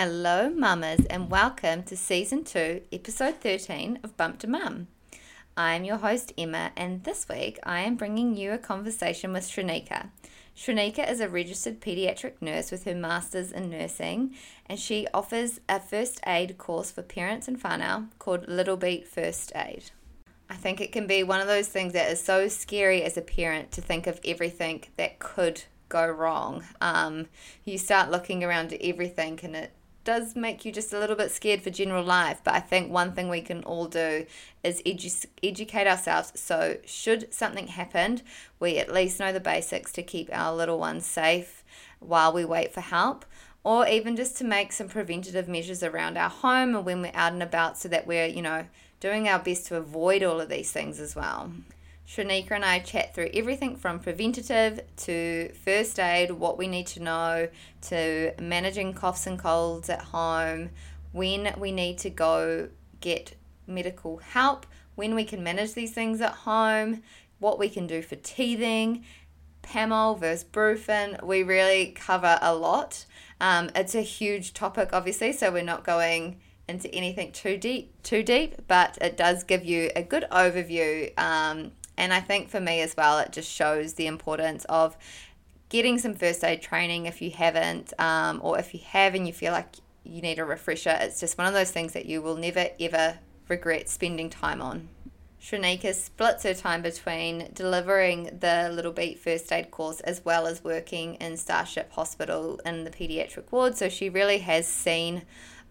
Hello, mamas, and welcome to season two, episode 13 of Bump to Mum. I'm your host, Emma, and this week I am bringing you a conversation with Shrenika. Shrenika is a registered pediatric nurse with her master's in nursing, and she offers a first aid course for parents in whānau called Little Beat First Aid. I think it can be one of those things that is so scary as a parent to think of everything that could go wrong. Um, you start looking around at everything, and it does make you just a little bit scared for general life. But I think one thing we can all do is edu- educate ourselves. So, should something happen, we at least know the basics to keep our little ones safe while we wait for help. Or even just to make some preventative measures around our home and when we're out and about so that we're, you know, doing our best to avoid all of these things as well. Shrenika and I chat through everything from preventative to first aid, what we need to know, to managing coughs and colds at home, when we need to go get medical help, when we can manage these things at home, what we can do for teething, Pamol versus Brufen. We really cover a lot. Um, it's a huge topic, obviously, so we're not going into anything too deep, too deep, but it does give you a good overview um, and I think for me as well, it just shows the importance of getting some first aid training if you haven't, um, or if you have and you feel like you need a refresher. It's just one of those things that you will never ever regret spending time on. Shrenika splits her time between delivering the Little Beat first aid course as well as working in Starship Hospital in the pediatric ward. So she really has seen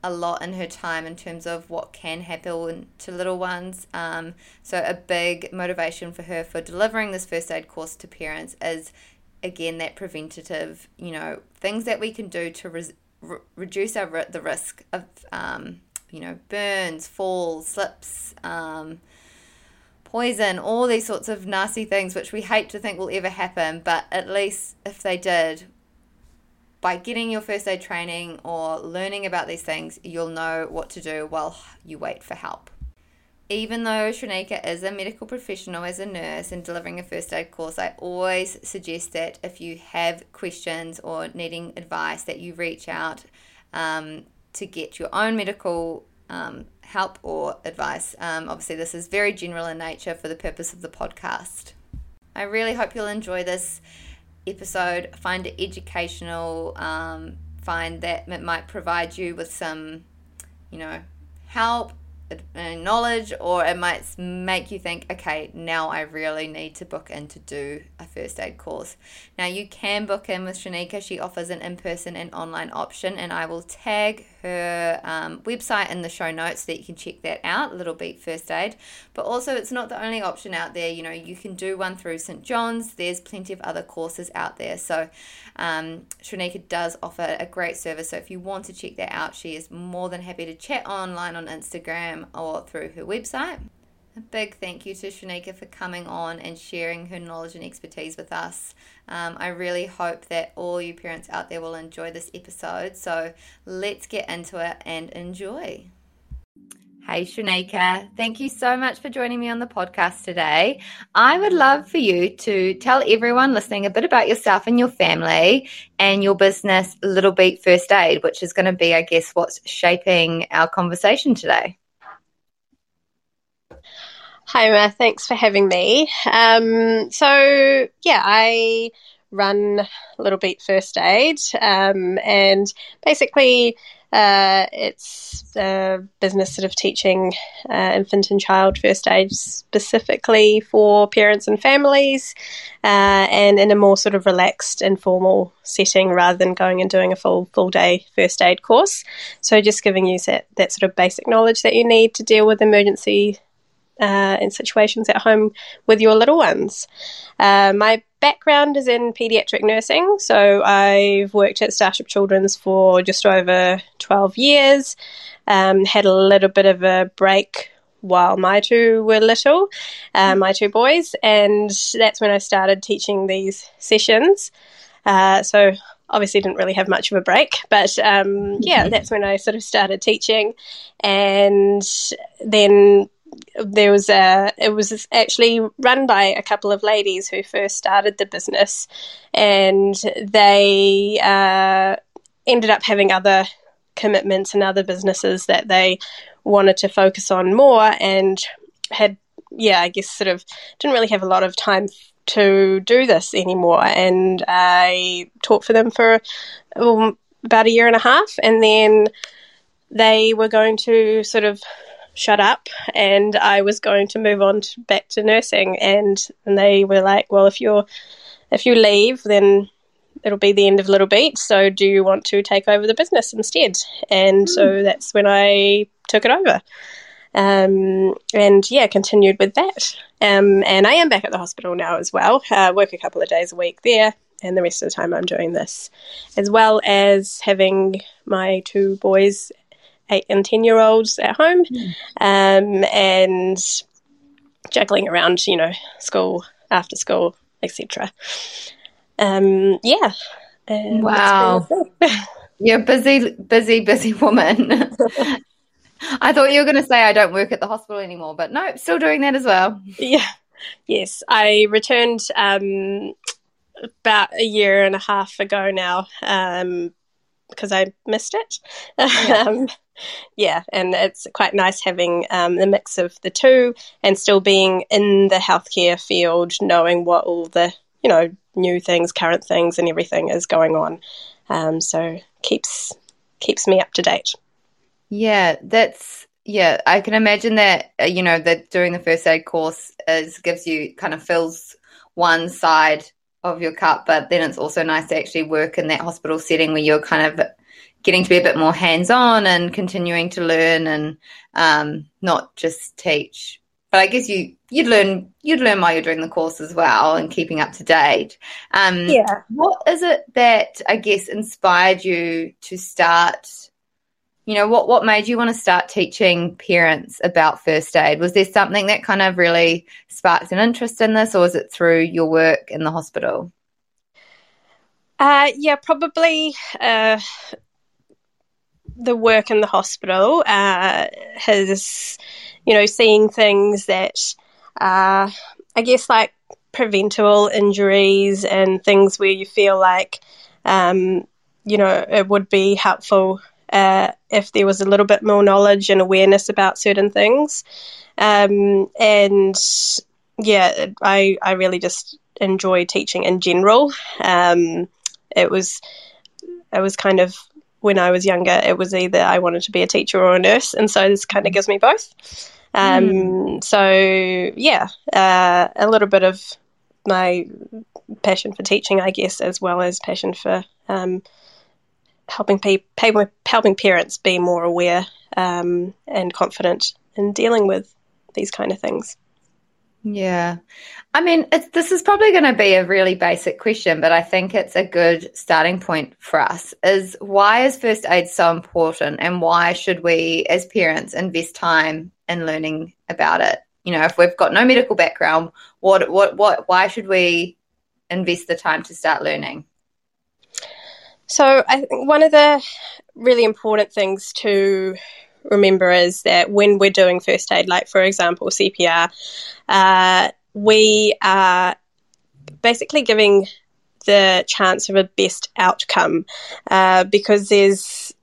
a lot in her time in terms of what can happen to little ones. Um, so, a big motivation for her for delivering this first aid course to parents is again that preventative, you know, things that we can do to re- re- reduce our the risk of, um, you know, burns, falls, slips. Um, poison, all these sorts of nasty things which we hate to think will ever happen, but at least if they did, by getting your first aid training or learning about these things, you'll know what to do while you wait for help. Even though Shrenika is a medical professional as a nurse and delivering a first aid course, I always suggest that if you have questions or needing advice, that you reach out um, to get your own medical um, help or advice. Um, obviously, this is very general in nature for the purpose of the podcast. I really hope you'll enjoy this episode, find it educational, um, find that it might provide you with some, you know, help uh, knowledge or it might make you think okay now i really need to book in to do a first aid course. Now you can book in with shrenika she offers an in-person and online option and i will tag her um, website in the show notes so that you can check that out little beat first aid. But also it's not the only option out there. You know you can do one through st john's. There's plenty of other courses out there. So um, does offer a great service. So if you want to check that out she is more than happy to chat online on Instagram or through her website. A big thank you to Shrenika for coming on and sharing her knowledge and expertise with us. Um, I really hope that all you parents out there will enjoy this episode. So let's get into it and enjoy. Hey, Shrenika, thank you so much for joining me on the podcast today. I would love for you to tell everyone listening a bit about yourself and your family and your business, Little Beat First Aid, which is going to be, I guess, what's shaping our conversation today. Hi, Emma. Thanks for having me. Um, so, yeah, I run Little Beat First Aid, um, and basically, uh, it's a business sort of teaching uh, infant and child first aid specifically for parents and families, uh, and in a more sort of relaxed, informal setting rather than going and doing a full full day first aid course. So, just giving you that, that sort of basic knowledge that you need to deal with emergency uh, in situations at home with your little ones. Uh, my background is in paediatric nursing, so I've worked at Starship Children's for just over 12 years, um, had a little bit of a break while my two were little, uh, my two boys, and that's when I started teaching these sessions. Uh, so obviously didn't really have much of a break, but um, yeah, mm-hmm. that's when I sort of started teaching, and then there was a it was actually run by a couple of ladies who first started the business and they uh, ended up having other commitments and other businesses that they wanted to focus on more and had, yeah, I guess sort of didn't really have a lot of time to do this anymore. And I taught for them for um, about a year and a half. And then they were going to sort of shut up and I was going to move on to, back to nursing. And, and they were like, well, if you're, if you leave, then it'll be the end of Little Beat. So do you want to take over the business instead? And mm. so hmm. that's when I took it over. Um, and yeah, continued with that. Um, and I am back at the hospital now as well. Uh, work a couple of days a week there, and the rest of the time I'm doing this, as well as having my two boys, eight and ten year olds, at home, mm. um, and juggling around, you know, school, after school, etc. Um, yeah. wow. You're a busy, busy, busy woman. I thought you were going to say I don't work at the hospital anymore, but no, still doing that as well. Yeah. Yes. I returned um, about a year and a half ago now um, because I missed it. Yeah. um, yeah, and it's quite nice having um, the mix of the two and still being in the healthcare field, knowing what all the, you know, new things, current things, and everything is going on. Um, so keeps keeps me up to date. Yeah, that's yeah. I can imagine that uh, you know that doing the first aid course is gives you kind of fills one side of your cup, but then it's also nice to actually work in that hospital setting where you're kind of getting to be a bit more hands on and continuing to learn and um, not just teach. But I guess you you'd learn you'd learn while you're doing the course as well and keeping up to date. Um, yeah. What is it that I guess inspired you to start? You know what what made you want to start teaching parents about first aid? Was there something that kind of really sparked an interest in this or was it through your work in the hospital? Uh, yeah probably uh, the work in the hospital uh, has you know seeing things that uh, i guess like preventable injuries and things where you feel like um, you know it would be helpful uh, if there was a little bit more knowledge and awareness about certain things. Um, and yeah, I, I really just enjoy teaching in general. Um, it was it was kind of when I was younger, it was either I wanted to be a teacher or a nurse, and so this kind of gives me both. Um, mm. So yeah, uh, a little bit of my passion for teaching, I guess, as well as passion for um, helping pe- helping parents be more aware um, and confident in dealing with these kind of things. Yeah. I mean, this is probably going to be a really basic question, but I think it's a good starting point for us. Is why is first aid so important, and why should we, as parents, invest time in learning about it? You know, if we've got no medical background, what, what, what, why should we invest the time to start learning? So I think one of the really important things to remember is that when we're doing first aid, like for example CPR, uh, we are basically giving the chance of a best outcome uh, because there's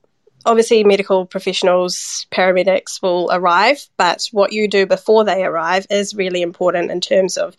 obviously medical professionals, paramedics will arrive, but what you do before they arrive is really important in terms of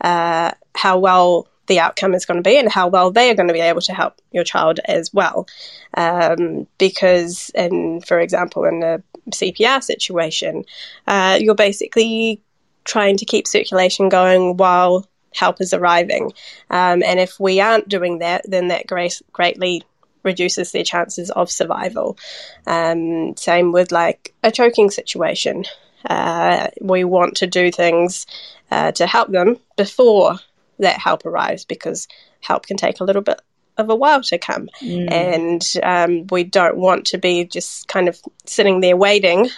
uh, how well the outcome is going to be and how well they are going to be able to help your child as well. Um, because, in, for example, in a CPR situation, uh, you're basically trying to keep circulation going while help is arriving. Um, and if we aren't doing that, then that great, greatly reduces their chances of survival. Um, same with like a choking situation. Uh, we want to do things uh, to help them before that help arrives because help can take a little bit of a while to come. Mm. And um, we don't want to be just kind of sitting there waiting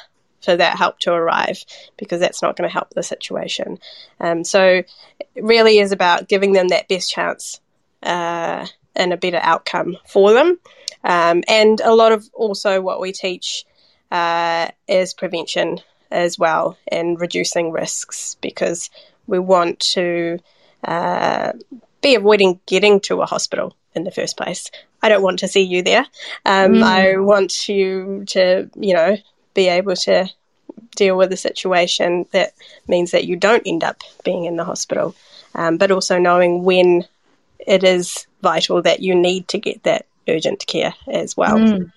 for that help to arrive because that's not going to help the situation. Um, so it really is about giving them that best chance uh, and a better outcome for them. Um, and a lot of also what we teach uh, is prevention as well and reducing risks because we want to uh, be avoiding getting to a hospital in the first place. I don't want to see you there. Um, mm. I want you to, you know, be able to deal with a situation that means that you don't end up being in the hospital, um, but also knowing when it is vital that you need to get that urgent care as well. Mm.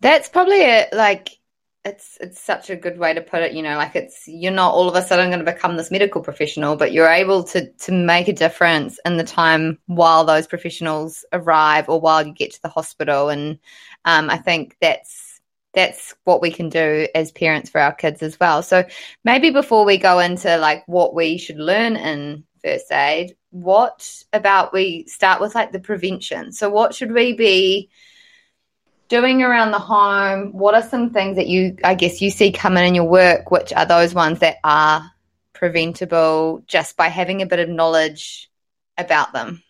That's probably it. Like, it's it's such a good way to put it. You know, like it's you're not all of a sudden going to become this medical professional, but you're able to to make a difference in the time while those professionals arrive or while you get to the hospital. And um, I think that's that's what we can do as parents for our kids as well. So maybe before we go into like what we should learn in first aid, what about we start with like the prevention? So what should we be doing around the home? What are some things that you, I guess, you see coming in your work, which are those ones that are preventable just by having a bit of knowledge about them?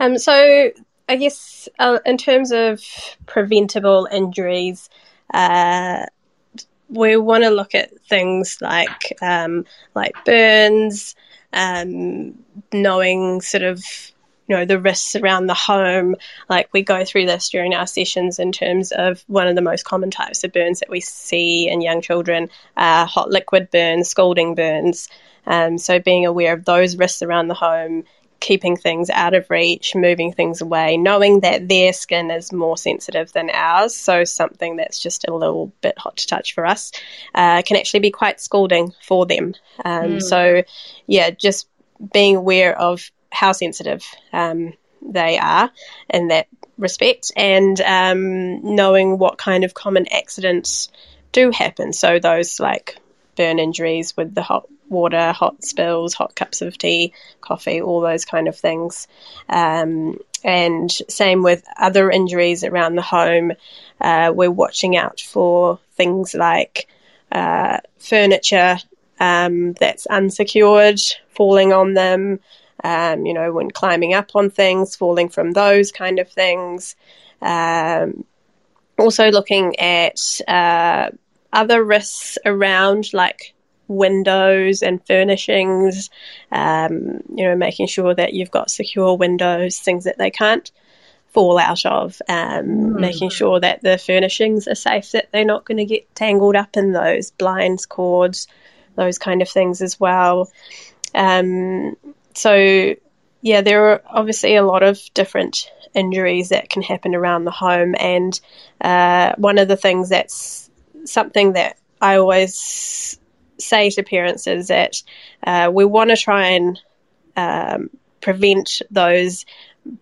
Um, so, I guess uh, in terms of preventable injuries, uh, we want to look at things like um, like burns, um, knowing sort of you know the risks around the home. Like we go through this during our sessions in terms of one of the most common types of burns that we see in young children uh, hot liquid burns scalding burns. Um, so being aware of those risks around the home keeping things out of reach moving things away knowing that their skin is more sensitive than ours so something that's just a little bit hot to touch for us uh, can actually be quite scalding for them. Um, mm. so yeah just being aware of how sensitive um, they are in that respect and um, knowing what kind of common accidents do happen. So, those like burn injuries with the hot water, hot spills, hot cups of tea, coffee, all those kind of things. Um, and same with other injuries around the home. Uh, we're watching out for things like uh, furniture um, that's unsecured, falling on them, um, you know, when climbing up on things, falling from those kind of things. Um, also looking at uh, other risks around like windows and furnishings, um, you know, making sure that you've got secure windows, things that they can't fall out of, um, mm. making sure that the furnishings are safe, that they're not going to get tangled up in those blinds, cords, those kind of things as well. Um, so, yeah, there are obviously a lot of different injuries that can happen around the home. And uh, one of the things that's something that I always say to parents is that uh, we want to try and um, prevent those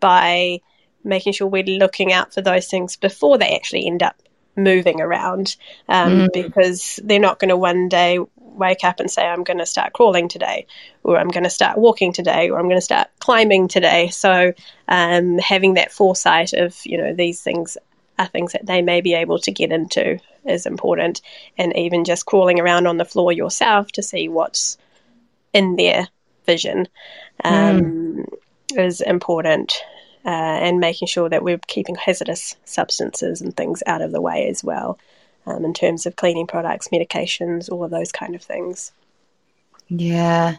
by making sure we're looking out for those things before they actually end up moving around um, mm. because they're not going to one day wake up and say, I'm going to start crawling today, or I'm going to start walking today, or I'm going to start climbing today. So, um, having that foresight of, you know, these things are things that they may be able to get into is important. And even just crawling around on the floor yourself to see what's in their vision um, mm. is important. Uh, and making sure that we're keeping hazardous substances and things out of the way as well um, in terms of cleaning products, medications, all of those kind of things. Yeah,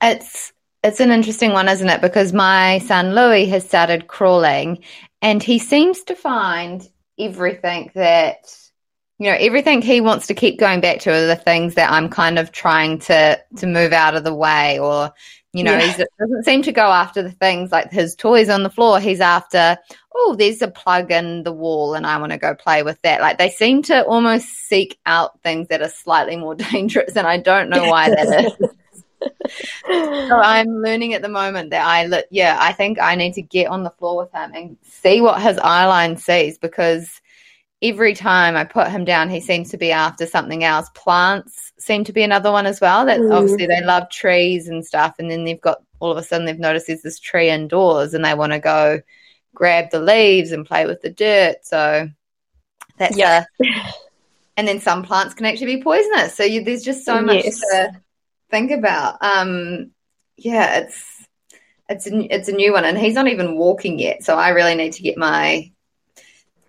it's it's an interesting one, isn't it? Because my son Louis has started crawling, and he seems to find everything that you know everything he wants to keep going back to are the things that I'm kind of trying to to move out of the way or you know, yeah. he doesn't seem to go after the things like his toys on the floor. He's after, oh, there's a plug in the wall and I want to go play with that. Like they seem to almost seek out things that are slightly more dangerous. And I don't know why that is. so I'm learning at the moment that I, look, yeah, I think I need to get on the floor with him and see what his eye line sees because every time I put him down, he seems to be after something else. Plants seem to be another one as well. That mm. obviously they love trees and stuff, and then they've got all of a sudden they've noticed there's this tree indoors, and they want to go grab the leaves and play with the dirt. So that's yeah. A, and then some plants can actually be poisonous. So you, there's just so much yes. to think about. Um, yeah, it's it's a, it's a new one, and he's not even walking yet. So I really need to get my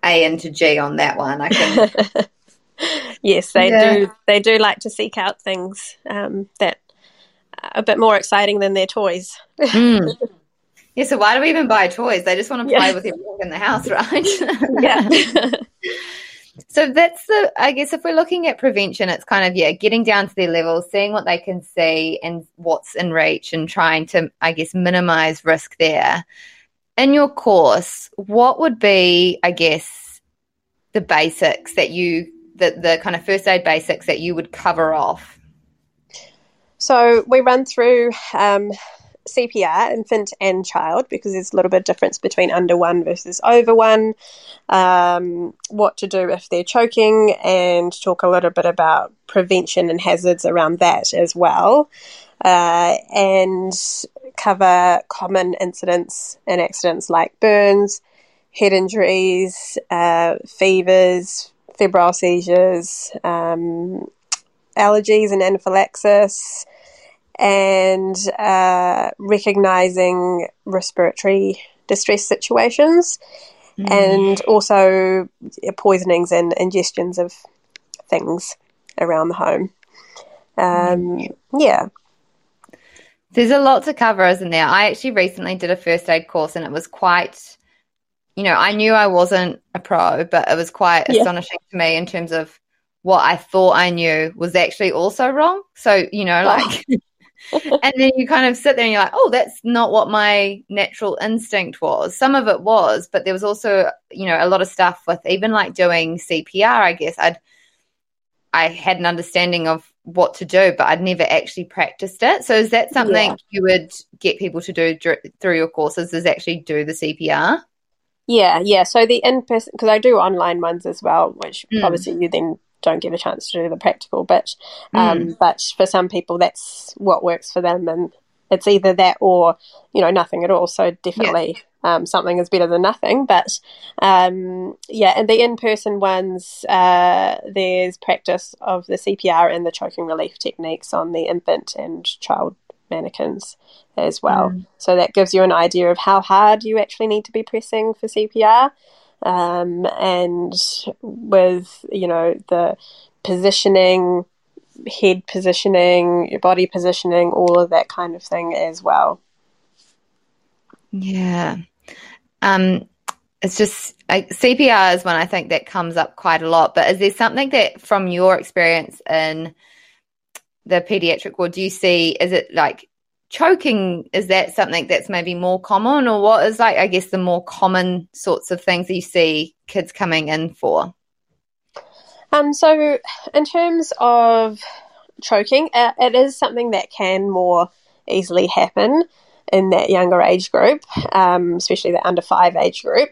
a into G on that one. I can. yes, they yeah. do. They do like to seek out things um, that are a bit more exciting than their toys. mm. Yeah, so why do we even buy toys? They just want to play yeah. with everything in the house, right? yeah. so that's the I guess if we're looking at prevention, it's kind of yeah, getting down to their level, seeing what they can see and what's in reach and trying to, I guess, minimize risk there. In your course, what would be, I guess, the basics that you the, the kind of first aid basics that you would cover off? So we run through um, CPR, infant and child, because there's a little bit of difference between under one versus over one, um, what to do if they're choking, and talk a little bit about prevention and hazards around that as well. Uh, and cover common incidents and accidents like burns, head injuries, uh, fevers, febrile seizures, um, allergies and anaphylaxis, and uh, recognizing respiratory distress situations, mm. and also poisonings and ingestions of things around the home. Um, yeah. There's a lot to cover, isn't there? I actually recently did a first aid course and it was quite, you know, I knew I wasn't a pro, but it was quite yeah. astonishing to me in terms of what I thought I knew was actually also wrong. So, you know, oh. like oh. and then you kind of sit there and you're like, oh, that's not what my natural instinct was. Some of it was, but there was also, you know, a lot of stuff with even like doing CPR, I guess. I'd, I had an understanding of what to do, but I'd never actually practiced it. So is that something yeah. you would get people to do through your courses is actually do the CPR? Yeah, yeah. So the in person, because I do online ones as well, which mm. obviously you then don't get a chance to do the practical bit. Um, mm. But for some people, that's what works for them, and it's either that or you know nothing at all. So definitely. Yeah. Um, something is better than nothing. But um, yeah, and the in person ones, uh, there's practice of the CPR and the choking relief techniques on the infant and child mannequins as well. Mm. So that gives you an idea of how hard you actually need to be pressing for CPR um, and with you know the positioning, head positioning, your body positioning, all of that kind of thing as well. Yeah. Um, it's just like, CPR is one I think that comes up quite a lot. But is there something that, from your experience in the pediatric ward, do you see? Is it like choking is that something that's maybe more common or what is like i guess the more common sorts of things that you see kids coming in for um so in terms of choking uh, it is something that can more easily happen in that younger age group um, especially the under five age group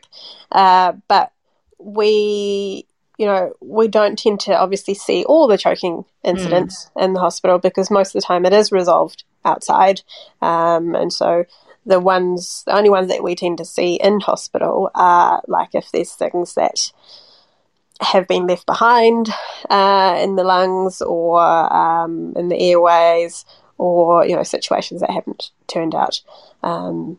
uh, but we you know, we don't tend to obviously see all the choking incidents mm. in the hospital because most of the time it is resolved outside. Um, and so the ones, the only ones that we tend to see in hospital are like if there's things that have been left behind uh, in the lungs or um, in the airways or, you know, situations that haven't turned out. Um,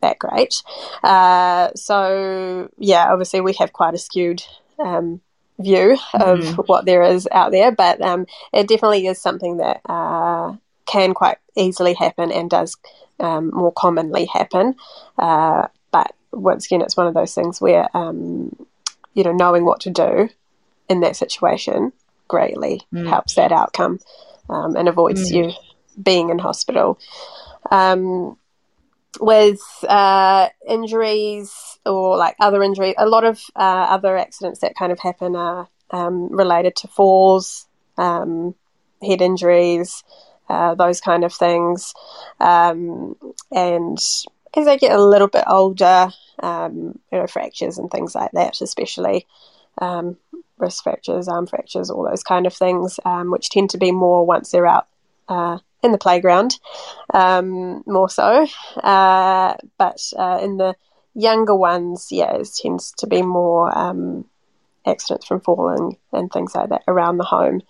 that great. Uh, so, yeah, obviously, we have quite a skewed um, view of mm-hmm. what there is out there, but um, it definitely is something that uh, can quite easily happen and does um, more commonly happen. Uh, but once again, it's one of those things where um, you know knowing what to do in that situation greatly mm. helps that outcome um, and avoids mm. you being in hospital. Um, with uh, injuries or like other injuries, a lot of uh, other accidents that kind of happen are um, related to falls, um, head injuries, uh, those kind of things. Um, and as I get a little bit older, um, you know, fractures and things like that, especially um, wrist fractures, arm fractures, all those kind of things, um, which tend to be more once they're out uh, in the playground, um, more so. Uh, but uh, in the younger ones, yeah, it tends to be more um, accidents from falling and things like that around the home.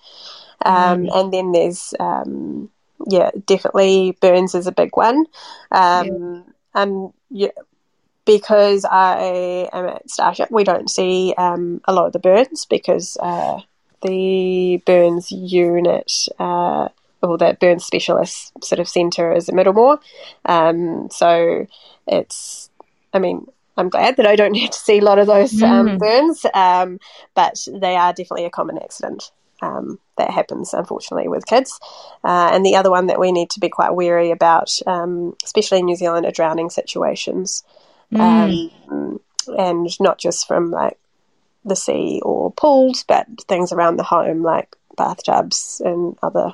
Um, mm. And then there's, um, yeah, definitely burns is a big one. Um, yeah. And yeah, because I am at Starship, we don't see um, a lot of the burns because uh, the burns unit. Uh, or that burn specialist sort of centre is at Middlemore. Um, so it's, I mean, I'm glad that I don't have to see a lot of those um, mm. burns, um, but they are definitely a common accident. Um, that happens, unfortunately, with kids. Uh, and the other one that we need to be quite wary about, um, especially in New Zealand, are drowning situations. Mm. Um, and not just from like the sea or pools, but things around the home like bathtubs and other,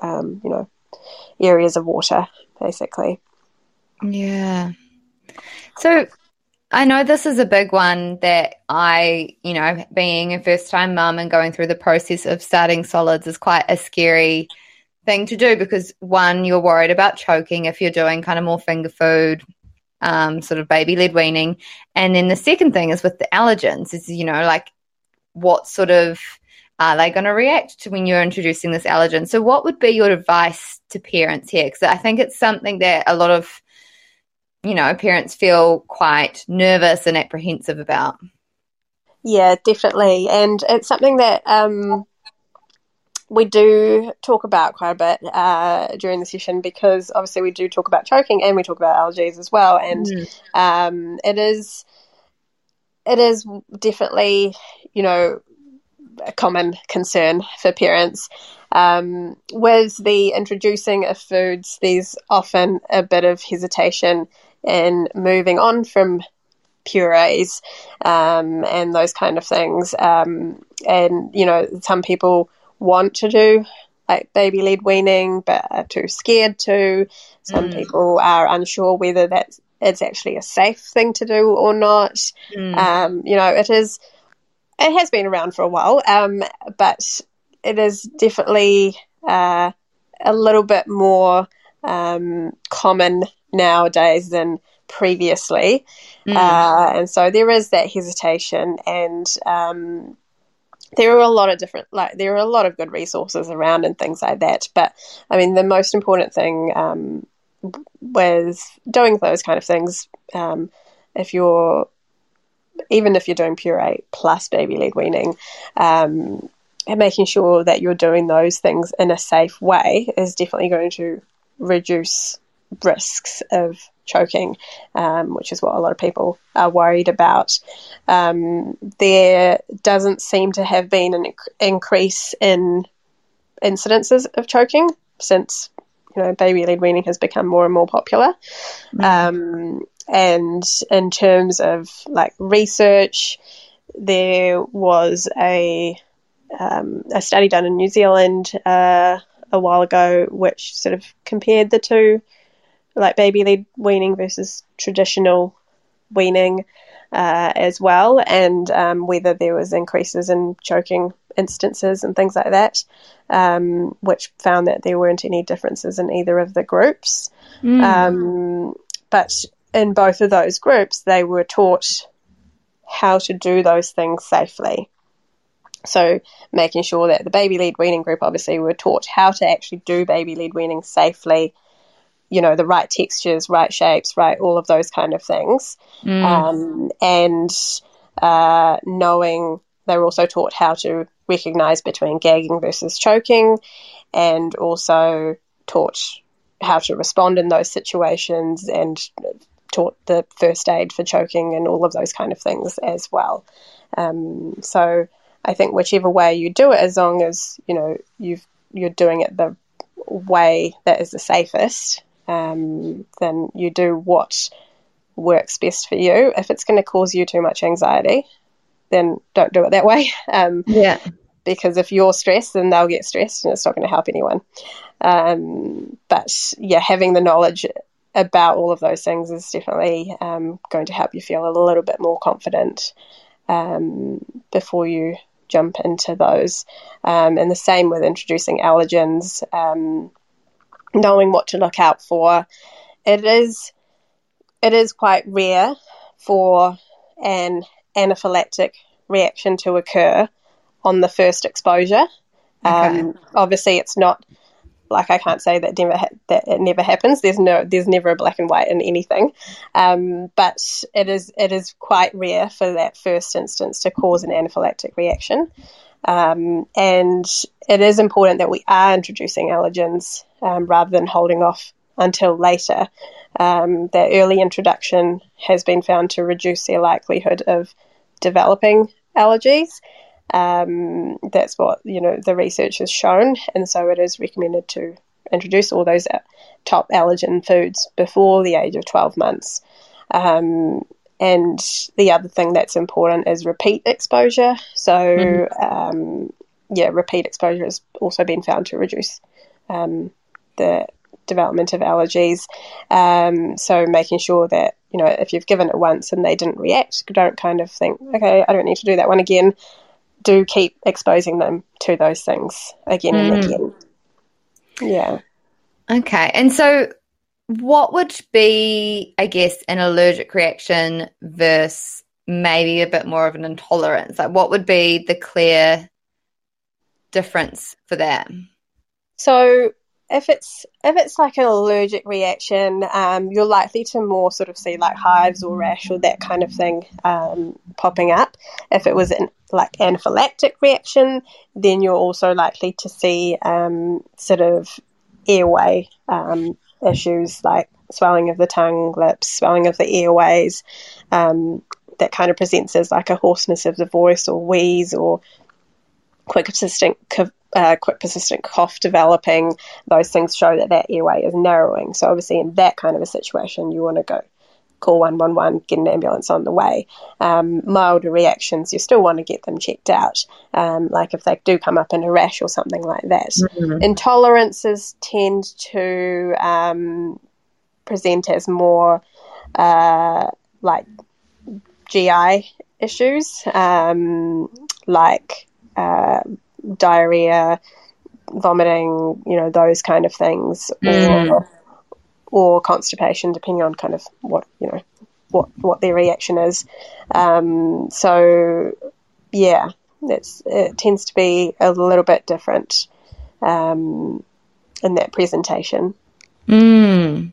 um, you know, areas of water, basically. Yeah. So I know this is a big one that I, you know, being a first time mum and going through the process of starting solids is quite a scary thing to do because one, you're worried about choking if you're doing kind of more finger food, um, sort of baby led weaning. And then the second thing is with the allergens, is, you know, like what sort of are they going to react to when you're introducing this allergen? So, what would be your advice to parents here? Because I think it's something that a lot of you know, parents feel quite nervous and apprehensive about. Yeah, definitely. And it's something that um, we do talk about quite a bit uh, during the session because obviously we do talk about choking and we talk about allergies as well. And mm. um, it is it is definitely, you know, a common concern for parents. Um, with the introducing of foods, there's often a bit of hesitation in moving on from purees um, and those kind of things. Um, and, you know, some people want to do like baby led weaning but are too scared to. Some mm. people are unsure whether that's it's actually a safe thing to do or not. Mm. Um, you know, it is. It has been around for a while, um, but it is definitely uh, a little bit more um, common nowadays than previously. Mm. Uh, and so there is that hesitation and um, there are a lot of different like there are a lot of good resources around and things like that but i mean the most important thing um, with doing those kind of things um, if you're even if you're doing puree plus baby led weaning um, and making sure that you're doing those things in a safe way is definitely going to reduce risks of choking, um, which is what a lot of people are worried about. Um, there doesn't seem to have been an inc- increase in incidences of choking since you know baby led weaning has become more and more popular. Mm. Um, and in terms of like research, there was a um, a study done in New Zealand uh, a while ago, which sort of compared the two like baby led weaning versus traditional weaning uh, as well, and um, whether there was increases in choking instances and things like that, um, which found that there weren't any differences in either of the groups. Mm. Um, but in both of those groups, they were taught how to do those things safely. So, making sure that the baby led weaning group obviously were taught how to actually do baby led weaning safely you know the right textures, right shapes, right all of those kind of things, mm. um, and uh, knowing they were also taught how to recognize between gagging versus choking, and also taught how to respond in those situations and taught the first aid for choking and all of those kind of things as well. Um, so I think whichever way you do it, as long as you know you've you're doing it the way that is the safest, um, then you do what works best for you. If it's going to cause you too much anxiety, then don't do it that way. Um, yeah. Because if you're stressed, then they'll get stressed and it's not going to help anyone. Um, but yeah, having the knowledge about all of those things is definitely um, going to help you feel a little bit more confident um, before you jump into those. Um, and the same with introducing allergens. Knowing what to look out for. It is it is quite rare for an anaphylactic reaction to occur on the first exposure. Okay. Um, obviously, it's not like I can't say that never ha- that it never happens. There's no there's never a black and white in anything, um, but it is it is quite rare for that first instance to cause an anaphylactic reaction. Um, and it is important that we are introducing allergens um, rather than holding off until later. Um, that early introduction has been found to reduce their likelihood of developing allergies. Um, that's what you know the research has shown, and so it is recommended to introduce all those uh, top allergen foods before the age of 12 months. Um, and the other thing that's important is repeat exposure. So, mm-hmm. um, yeah, repeat exposure has also been found to reduce um, the development of allergies. Um, so, making sure that, you know, if you've given it once and they didn't react, don't kind of think, okay, I don't need to do that one again. Do keep exposing them to those things again mm. and again. Yeah. Okay. And so, what would be, I guess, an allergic reaction versus maybe a bit more of an intolerance? Like, what would be the clear difference for that? So, if it's if it's like an allergic reaction, um, you're likely to more sort of see like hives or rash or that kind of thing um, popping up. If it was an like anaphylactic reaction, then you're also likely to see um, sort of airway um, issues like swelling of the tongue, lips, swelling of the airways. Um, that kind of presents as like a hoarseness of the voice or wheeze or quick persistent uh, quick persistent cough developing. Those things show that that airway is narrowing. So obviously, in that kind of a situation, you want to go call 111, get an ambulance on the way. Um, milder reactions, you still want to get them checked out, um, like if they do come up in a rash or something like that. Mm-hmm. Intolerances tend to um, present as more uh, like GI issues, um, like uh, diarrhea, vomiting, you know, those kind of things, mm. or or constipation, depending on kind of what you know what what their reaction is. Um, so yeah, it's it tends to be a little bit different um, in that presentation. Mm.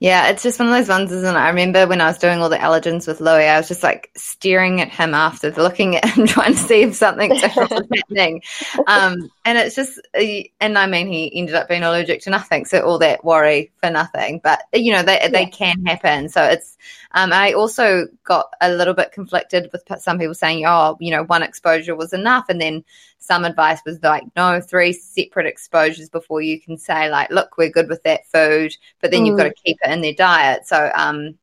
Yeah, it's just one of those ones, isn't it? I remember when I was doing all the allergens with Louis, I was just like staring at him after, looking at him, trying to see if something different was happening. Um, and it's just, uh, and I mean, he ended up being allergic to nothing, so all that worry for nothing. But you know, they yeah. they can happen. So it's. Um, I also got a little bit conflicted with some people saying, "Oh, you know, one exposure was enough," and then some advice was like, no, three separate exposures before you can say, like, look, we're good with that food, but then mm. you've got to keep it in their diet. So, um,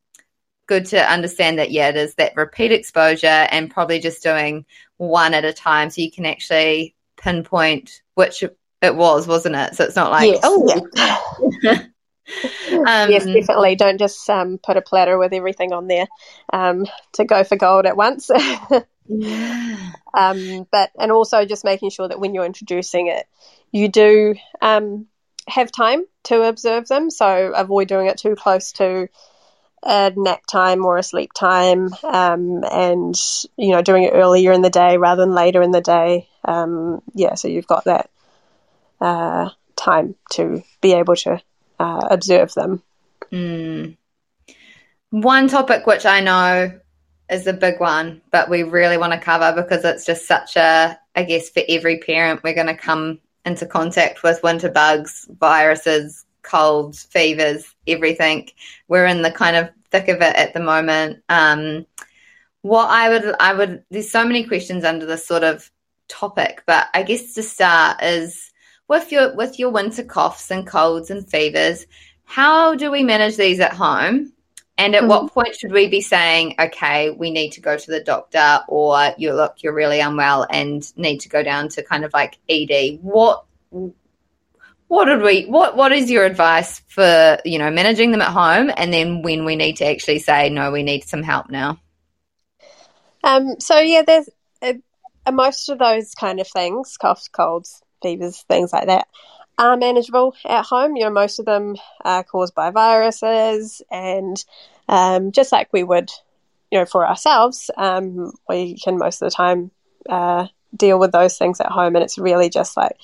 good to understand that, yeah, there's that repeat exposure and probably just doing one at a time so you can actually pinpoint which it was, wasn't it? So it's not like, yes, oh, yeah. um, yes, definitely. Don't just um, put a platter with everything on there um, to go for gold at once. Yeah. Um, but and also just making sure that when you're introducing it, you do um, have time to observe them. So avoid doing it too close to a nap time or a sleep time, um, and you know doing it earlier in the day rather than later in the day. Um, yeah, so you've got that uh, time to be able to uh, observe them. Mm. One topic which I know is a big one, but we really want to cover because it's just such a, I guess, for every parent, we're going to come into contact with winter bugs, viruses, colds, fevers, everything. We're in the kind of thick of it at the moment. Um, what I would, I would, there's so many questions under this sort of topic, but I guess to start is with your with your winter coughs and colds and fevers, how do we manage these at home? And at mm-hmm. what point should we be saying, okay, we need to go to the doctor, or you look, you're really unwell and need to go down to kind of like ED? What what did we what what is your advice for you know managing them at home, and then when we need to actually say, no, we need some help now? Um. So yeah, there's uh, most of those kind of things, coughs, colds, fevers, things like that are manageable at home. You know, most of them are caused by viruses, and um, just like we would, you know, for ourselves, um, we can most of the time uh, deal with those things at home, and it's really just like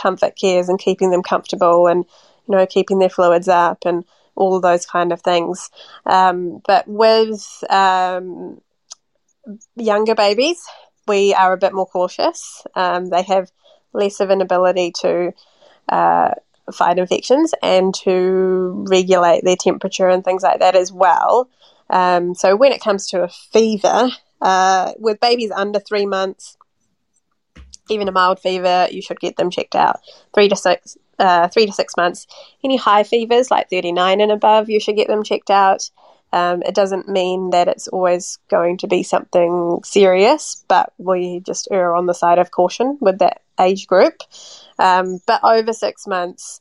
comfort cares and keeping them comfortable, and you know, keeping their fluids up, and all of those kind of things. Um, but with um, younger babies, we are a bit more cautious. Um, they have less of an ability to uh, fight infections and to regulate their temperature and things like that as well. Um, so when it comes to a fever, uh, with babies under three months, even a mild fever, you should get them checked out. Three to six, uh, three to six months. Any high fevers, like 39 and above, you should get them checked out. Um, it doesn't mean that it's always going to be something serious, but we just err on the side of caution with that age group. Um, but over six months,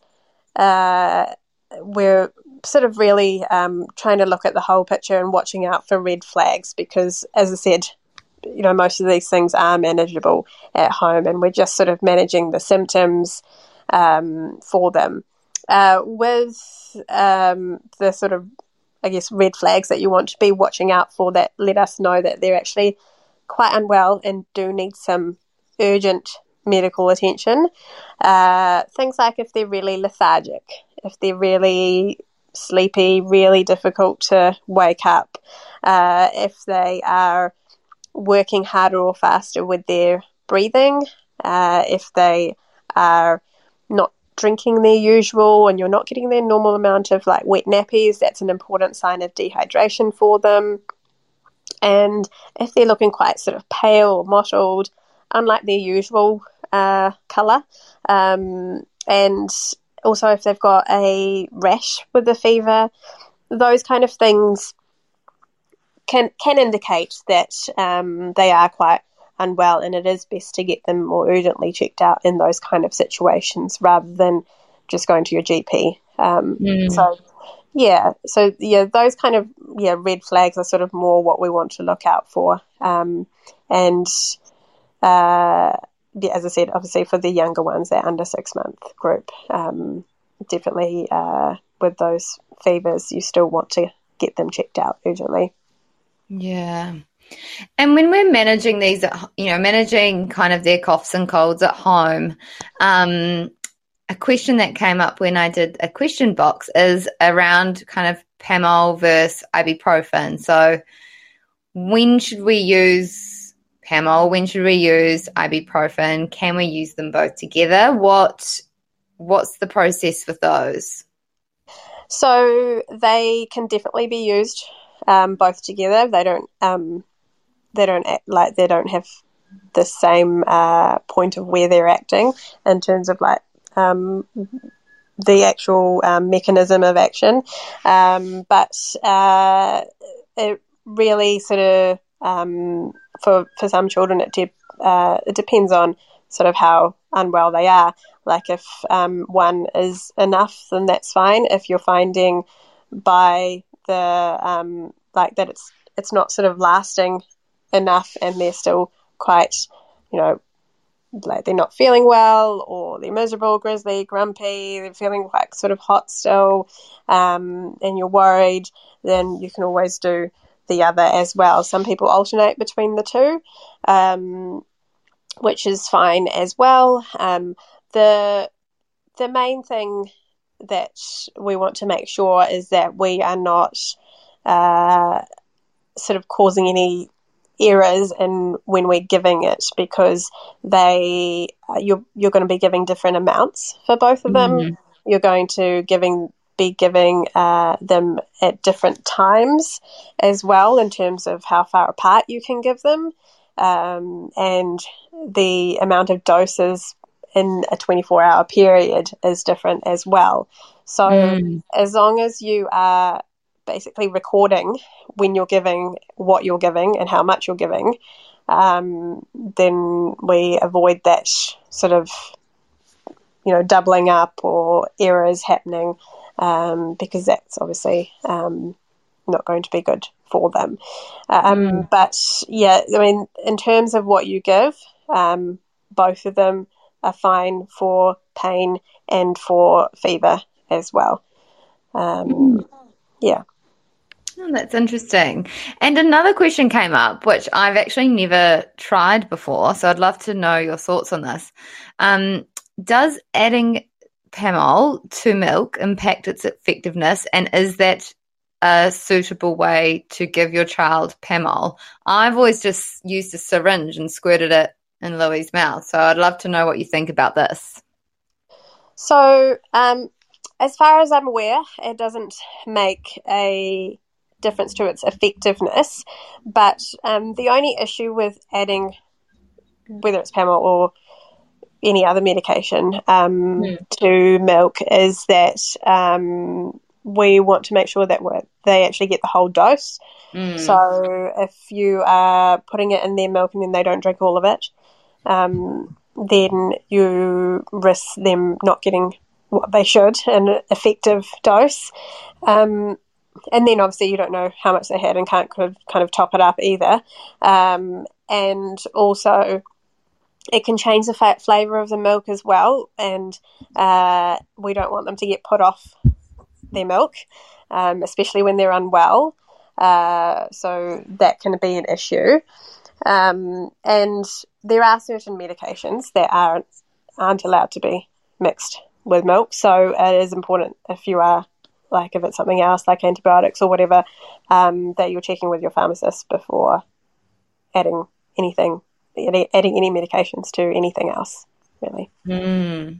uh, we're sort of really um, trying to look at the whole picture and watching out for red flags because, as I said, you know, most of these things are manageable at home, and we're just sort of managing the symptoms um, for them. Uh, with um, the sort of, I guess, red flags that you want to be watching out for that let us know that they're actually quite unwell and do need some urgent medical attention. Uh, things like if they're really lethargic, if they're really sleepy, really difficult to wake up, uh, if they are working harder or faster with their breathing, uh, if they are not drinking their usual and you're not getting their normal amount of like wet nappies, that's an important sign of dehydration for them. And if they're looking quite sort of pale or mottled, unlike their usual uh, colour, um, and also if they've got a rash with the fever, those kind of things can can indicate that um, they are quite unwell, and it is best to get them more urgently checked out in those kind of situations rather than just going to your GP. Um, mm. So, yeah, so yeah, those kind of yeah red flags are sort of more what we want to look out for, um, and uh, yeah, as I said, obviously for the younger ones, they're under six month group, um, definitely uh, with those fevers, you still want to get them checked out urgently. Yeah. And when we're managing these, you know, managing kind of their coughs and colds at home, um, a question that came up when I did a question box is around kind of Pamol versus ibuprofen. So, when should we use Pamol? When should we use ibuprofen? Can we use them both together? What What's the process with those? So they can definitely be used um, both together. They don't um, they don't act like they don't have the same uh, point of where they're acting in terms of like um, the actual um, mechanism of action. Um, but uh, it really sort of um, for for some children it de- uh, it depends on sort of how unwell they are. Like if um, one is enough, then that's fine. If you're finding by the um, like that it's it's not sort of lasting enough and they're still quite, you know, like they're not feeling well or they're miserable, grizzly, grumpy, they're feeling quite sort of hot still, um, and you're worried, then you can always do the other as well. Some people alternate between the two, um, which is fine as well. Um, the the main thing that we want to make sure is that we are not uh, sort of causing any errors in when we're giving it because they uh, you're you're going to be giving different amounts for both of them. Mm-hmm. You're going to giving be giving uh, them at different times as well in terms of how far apart you can give them um, and the amount of doses in a 24 hour period is different as well. So mm. as long as you are basically recording when you're giving what you're giving and how much you're giving, um, then we avoid that sort of, you know, doubling up or errors happening um, because that's obviously um, not going to be good for them. Um, mm. But yeah, I mean, in terms of what you give, um, both of them are fine for pain and for fever as well. Mm. Yeah. Oh, that's interesting. And another question came up, which I've actually never tried before. So I'd love to know your thoughts on this. Um, does adding Pamol to milk impact its effectiveness? And is that a suitable way to give your child Pamol? I've always just used a syringe and squirted it in Louis' mouth. So I'd love to know what you think about this. So, um, as far as I'm aware, it doesn't make a difference to its effectiveness. But um, the only issue with adding, whether it's Pamol or any other medication um, mm. to milk, is that um, we want to make sure that they actually get the whole dose. Mm. So if you are putting it in their milk and then they don't drink all of it, um, then you risk them not getting what they should, an effective dose. Um, and then obviously you don't know how much they had and can't kind of, kind of top it up either. Um, and also, it can change the fat flavour of the milk as well, and uh, we don't want them to get put off their milk, um, especially when they're unwell. Uh, so that can be an issue. Um, and there are certain medications that aren't aren't allowed to be mixed with milk. So it is important if you are like if it's something else like antibiotics or whatever um, that you're checking with your pharmacist before adding anything, adding any medications to anything else. Really. Mm.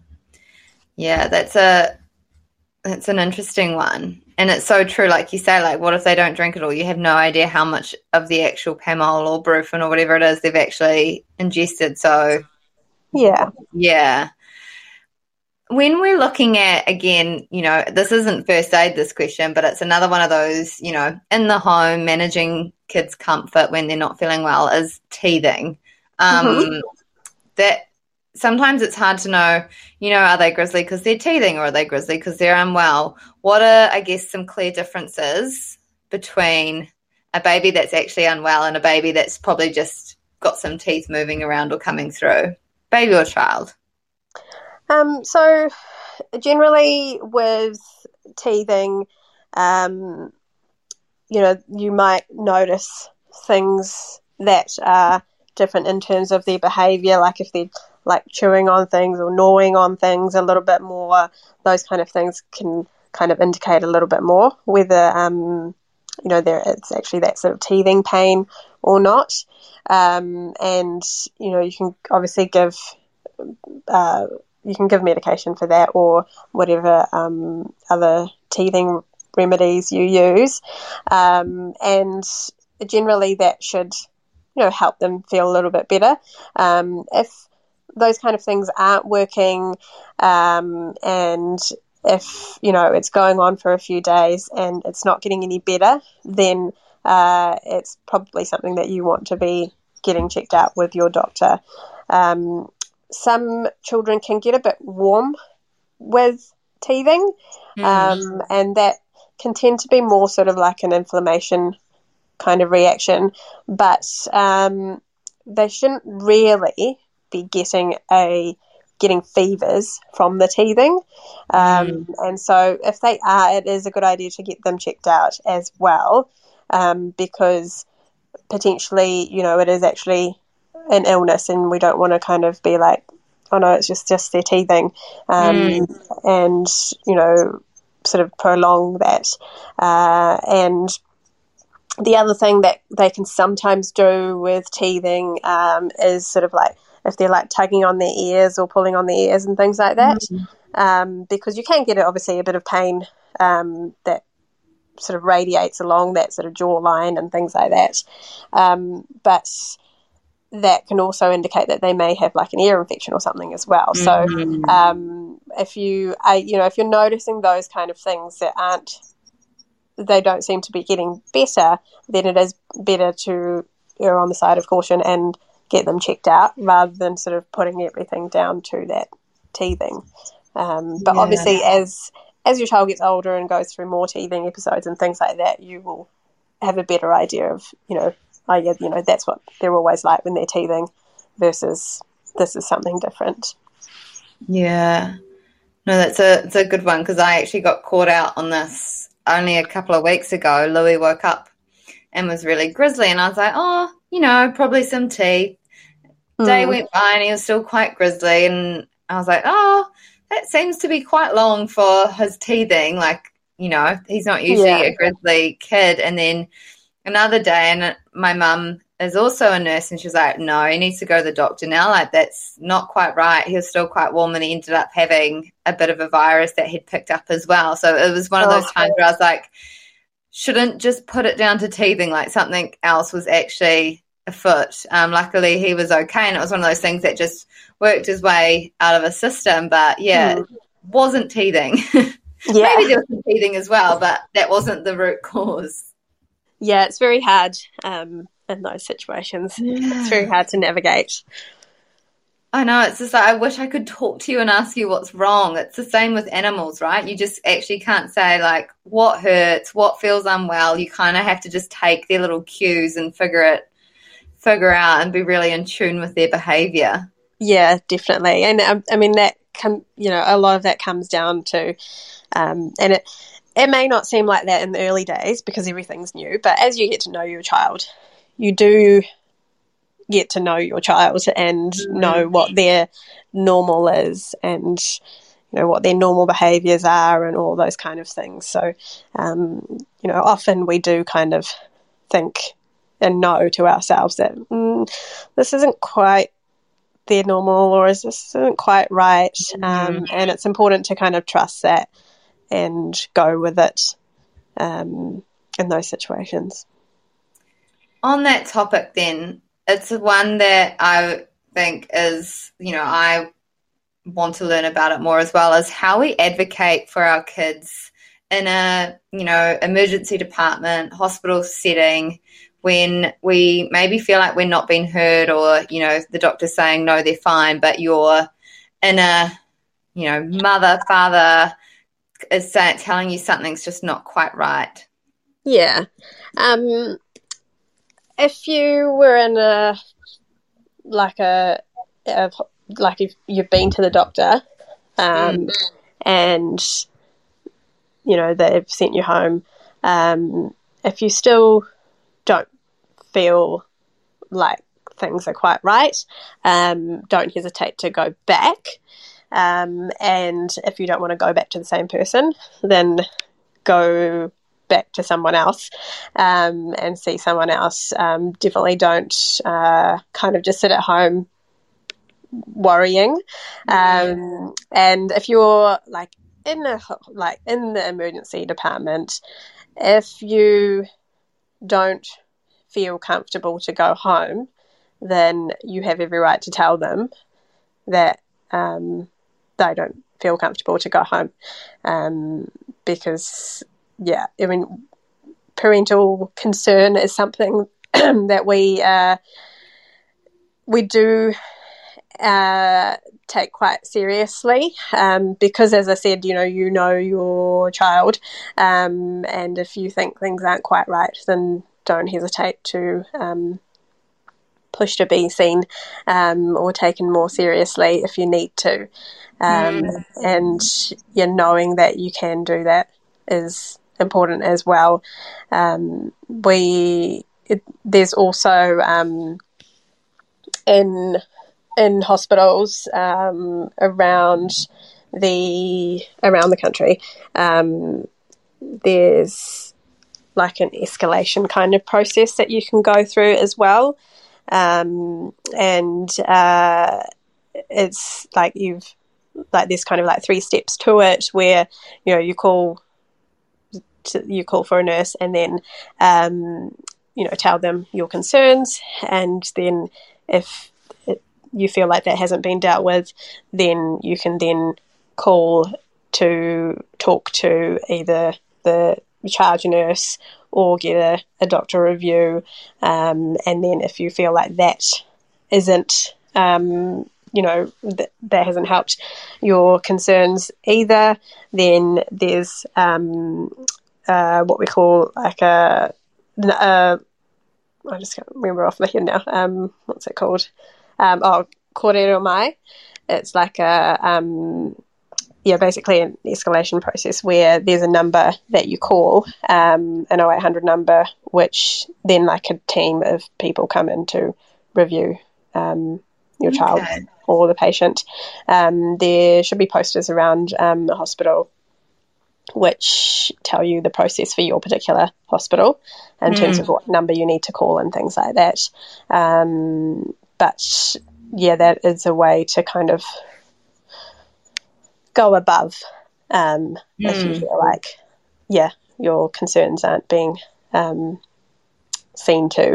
Yeah, that's a that's an interesting one. And it's so true, like you say, like what if they don't drink it all? You have no idea how much of the actual Pamol or Brufen or whatever it is they've actually ingested. So Yeah. Yeah when we're looking at again you know this isn't first aid this question but it's another one of those you know in the home managing kids comfort when they're not feeling well is teething um, mm-hmm. that sometimes it's hard to know you know are they grizzly because they're teething or are they grizzly because they're unwell? What are i guess some clear differences between a baby that's actually unwell and a baby that's probably just got some teeth moving around or coming through? Baby or child? Um, so generally with teething, um, you know, you might notice things that are different in terms of their behavior, like if they're like chewing on things or gnawing on things a little bit more, those kind of things can kind of indicate a little bit more whether, um, you know, there it's actually that sort of teething pain or not. Um, and, you know, you can obviously give uh, you can give medication for that or whatever um, other teething remedies you use, um, and generally that should you know help them feel a little bit better. Um, if those kind of things aren't working, um, and if you know it's going on for a few days and it's not getting any better, then uh, it's probably something that you want to be getting checked out with your doctor. Um, some children can get a bit warm with teething, mm. um, and that can tend to be more sort of like an inflammation kind of reaction, but um, they shouldn't really be getting a getting fevers from the teething. Um, mm. And so, if they are, it is a good idea to get them checked out as well, um, because potentially, you know, it is actually an illness, and we don't want to kind of be like, oh no, it's just just their teething, um, mm. and you know, sort of prolong that. Uh, and the other thing that they can sometimes do with teething um, is sort of like if they're like tugging on their ears or pulling on their ears and things like that, mm. um, because you can get obviously a bit of pain um, that sort of radiates along that sort of jawline and things like that. Um, but that can also indicate that they may have like an ear infection or something as well. Mm-hmm. So um, if you are, you know, if you're noticing those kind of things that aren't, they don't seem to be getting better, then it is better to err on the side of caution and get them checked out rather than sort of putting everything down to that teething. Um, but yeah. obviously, as as your child gets older and goes through more teething episodes and things like that, you will have a better idea of you know oh you know, that's what they're always like when they're teething versus this is something different. Yeah. No, that's a, it's a good one because I actually got caught out on this only a couple of weeks ago. Louis woke up and was really grizzly, and I was like, oh, you know, probably some teeth. Day mm. went by and he was still quite grizzly, and I was like, oh, that seems to be quite long for his teething. Like, you know, he's not usually yeah. a grizzly kid. And then another day, and my mum is also a nurse, and she's like, "No, he needs to go to the doctor now. Like that's not quite right. He was still quite warm, and he ended up having a bit of a virus that he'd picked up as well. So it was one of those oh. times where I was like, shouldn't just put it down to teething. Like something else was actually afoot. Um, luckily, he was okay, and it was one of those things that just worked his way out of a system. But yeah, mm. wasn't teething. Yeah. Maybe there was some teething as well, but that wasn't the root cause. Yeah, it's very hard um, in those situations. Yeah. It's very hard to navigate. I know. It's just like, I wish I could talk to you and ask you what's wrong. It's the same with animals, right? You just actually can't say, like, what hurts, what feels unwell. You kind of have to just take their little cues and figure it, figure out and be really in tune with their behavior. Yeah, definitely. And um, I mean, that, come, you know, a lot of that comes down to, um, and it, it may not seem like that in the early days because everything's new, but as you get to know your child, you do get to know your child and know what their normal is and you know what their normal behaviors are and all those kind of things. So um, you know often we do kind of think and know to ourselves that mm, this isn't quite their normal or is this isn't quite right? Mm-hmm. um, and it's important to kind of trust that and go with it um, in those situations on that topic then it's one that I think is, you know, I want to learn about it more as well as how we advocate for our kids in a, you know, emergency department, hospital setting when we maybe feel like we're not being heard or, you know, the doctor's saying no, they're fine, but you're in a, you know, mother, father is telling you something's just not quite right. Yeah. Um, if you were in a like a, a like if you've been to the doctor um, mm. and you know they've sent you home um, if you still don't feel like things are quite right um, don't hesitate to go back um, and if you don't want to go back to the same person then go back to someone else um, and see someone else. Um, definitely don't uh, kind of just sit at home worrying. Um, and if you're like in the like in the emergency department, if you don't feel comfortable to go home, then you have every right to tell them that um, they don't feel comfortable to go home um, because yeah, I mean, parental concern is something that we uh, we do uh, take quite seriously um, because, as I said, you know, you know your child, um, and if you think things aren't quite right, then don't hesitate to um, push to be seen um, or taken more seriously if you need to. Mm. And yeah, knowing that you can do that is important as well. Um, we it, there's also um, in in hospitals um, around the around the country. Um, there's like an escalation kind of process that you can go through as well, um, and uh, it's like you've like there's kind of like three steps to it where you know you call to, you call for a nurse and then um, you know tell them your concerns. And then if it, you feel like that hasn't been dealt with then you can then call to talk to either the charge nurse or get a, a doctor review. Um, and then if you feel like that isn't um, you know th- that hasn't helped your concerns either then there's um, uh, what we call like a, uh, I just can't remember off my head now. Um, what's it called? Um, oh, Korero Mai. It's like a um, yeah, basically an escalation process where there's a number that you call, um, an 0800 number, which then like a team of people come in to review um, your okay. child or the patient. Um, there should be posters around um, the hospital which tell you the process for your particular hospital in mm. terms of what number you need to call and things like that. Um, but yeah, that is a way to kind of go above um, mm. if you mm. feel like, yeah, your concerns aren't being um, seen to.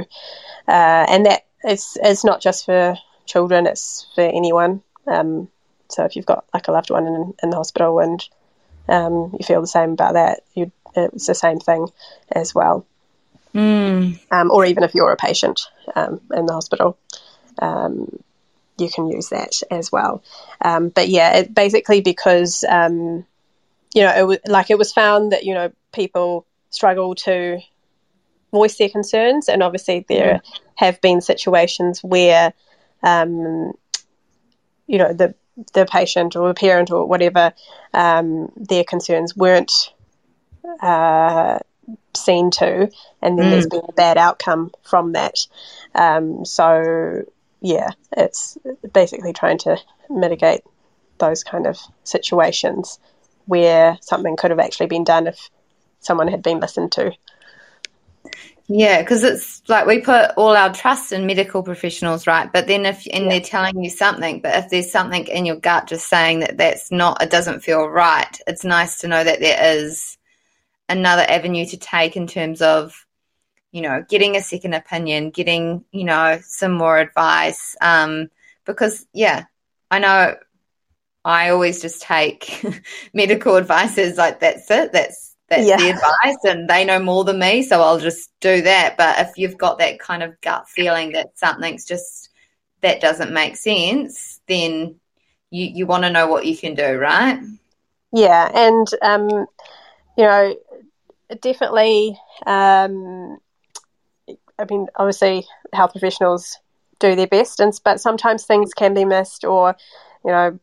Uh, and that is, it's not just for children, it's for anyone. Um, so if you've got like a loved one in, in the hospital and um, you feel the same about that, you, it's the same thing as well. Mm. Um, or even if you're a patient um, in the hospital, um, you can use that as well. Um, but yeah, it, basically because um, you know, it was like it was found that you know people struggle to voice their concerns, and obviously there mm. have been situations where um, you know the the patient or the parent or whatever um, their concerns weren't uh, seen to, and then mm. there's been a bad outcome from that. Um, so yeah, it's basically trying to mitigate those kind of situations where something could have actually been done if someone had been listened to. Yeah, because it's like we put all our trust in medical professionals, right? But then if and yeah. they're telling you something, but if there's something in your gut just saying that that's not, it doesn't feel right. It's nice to know that there is another avenue to take in terms of, you know, getting a second opinion, getting you know some more advice. Um, because yeah, I know I always just take medical advice as like that's it, that's that's yeah. the advice and they know more than me so i'll just do that but if you've got that kind of gut feeling that something's just that doesn't make sense then you you want to know what you can do right yeah and um you know definitely um i mean obviously health professionals do their best and but sometimes things can be missed or you know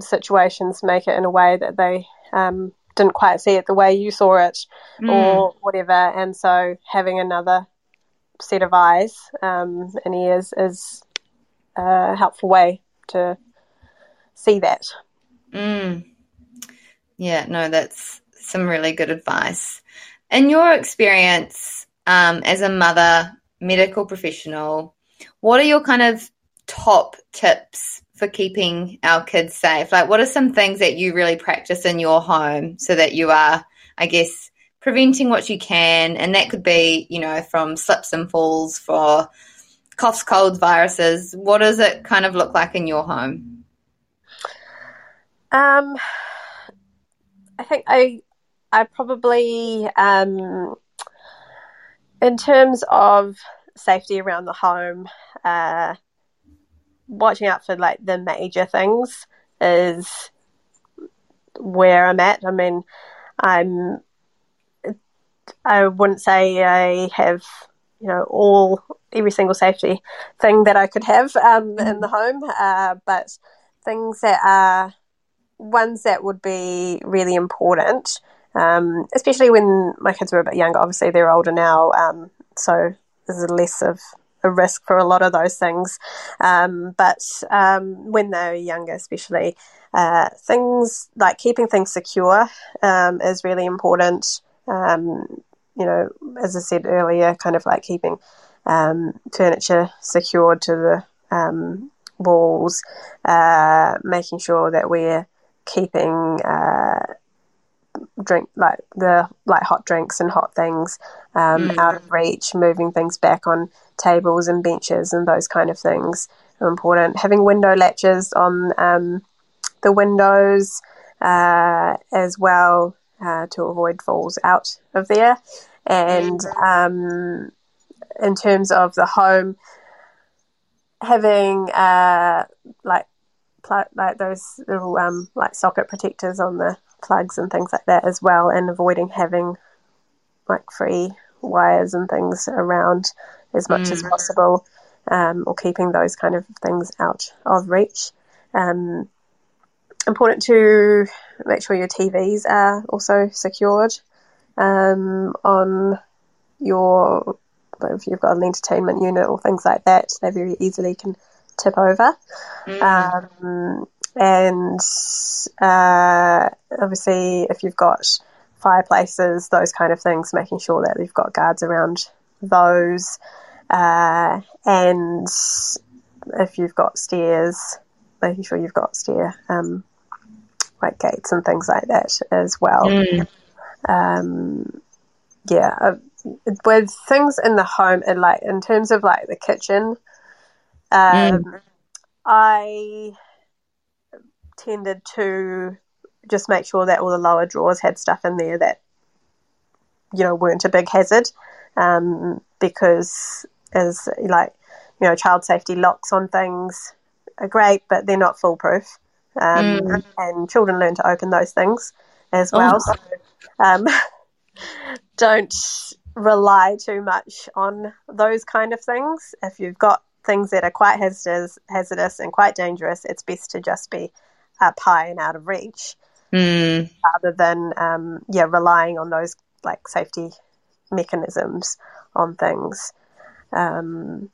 situations make it in a way that they um, didn't quite see it the way you saw it mm. or whatever. And so having another set of eyes um, and ears is a helpful way to see that. Mm. Yeah, no, that's some really good advice. In your experience um, as a mother, medical professional, what are your kind of top tips for keeping our kids safe? Like, what are some things that you really practice in your home so that you are, I guess, preventing what you can? And that could be, you know, from slips and falls for coughs, colds, viruses. What does it kind of look like in your home? Um, I think I, I probably, um, in terms of safety around the home, uh, watching out for like the major things is where I'm at. I mean, I'm. I wouldn't say I have, you know, all every single safety thing that I could have um, in the home, uh, but things that are ones that would be really important, um, especially when my kids were a bit younger. Obviously, they're older now, um, so there's less of a risk for a lot of those things. Um, but um, when they're younger, especially, uh, things like keeping things secure um, is really important. Um, you know, as I said earlier, kind of like keeping um, furniture secured to the um, walls, uh, making sure that we're keeping uh, drink like the like hot drinks and hot things um, mm. out of reach, moving things back on tables and benches and those kind of things are important. Having window latches on um, the windows uh, as well uh, to avoid falls out of there. And um, in terms of the home, having uh, like pl- like those little um, like socket protectors on the plugs and things like that as well, and avoiding having like free wires and things around as much mm. as possible, um, or keeping those kind of things out of reach. Um, important to make sure your TVs are also secured um, on your if you've got an entertainment unit or things like that, they very easily can tip over. Mm. Um, and uh, obviously, if you've got fireplaces, those kind of things, making sure that you've got guards around those. Uh, and if you've got stairs, making sure you've got stair um, like gates and things like that as well. Mm. Um, yeah, uh, with things in the home and like in terms of like the kitchen, um, mm. I tended to just make sure that all the lower drawers had stuff in there that you know weren't a big hazard um, because as like you know child safety locks on things are great but they're not foolproof um, mm. and children learn to open those things as oh, well oh. so um, don't rely too much on those kind of things if you've got things that are quite hazardous, hazardous and quite dangerous it's best to just be up high and out of reach mm. rather than um, yeah relying on those like safety mechanisms on things. Um,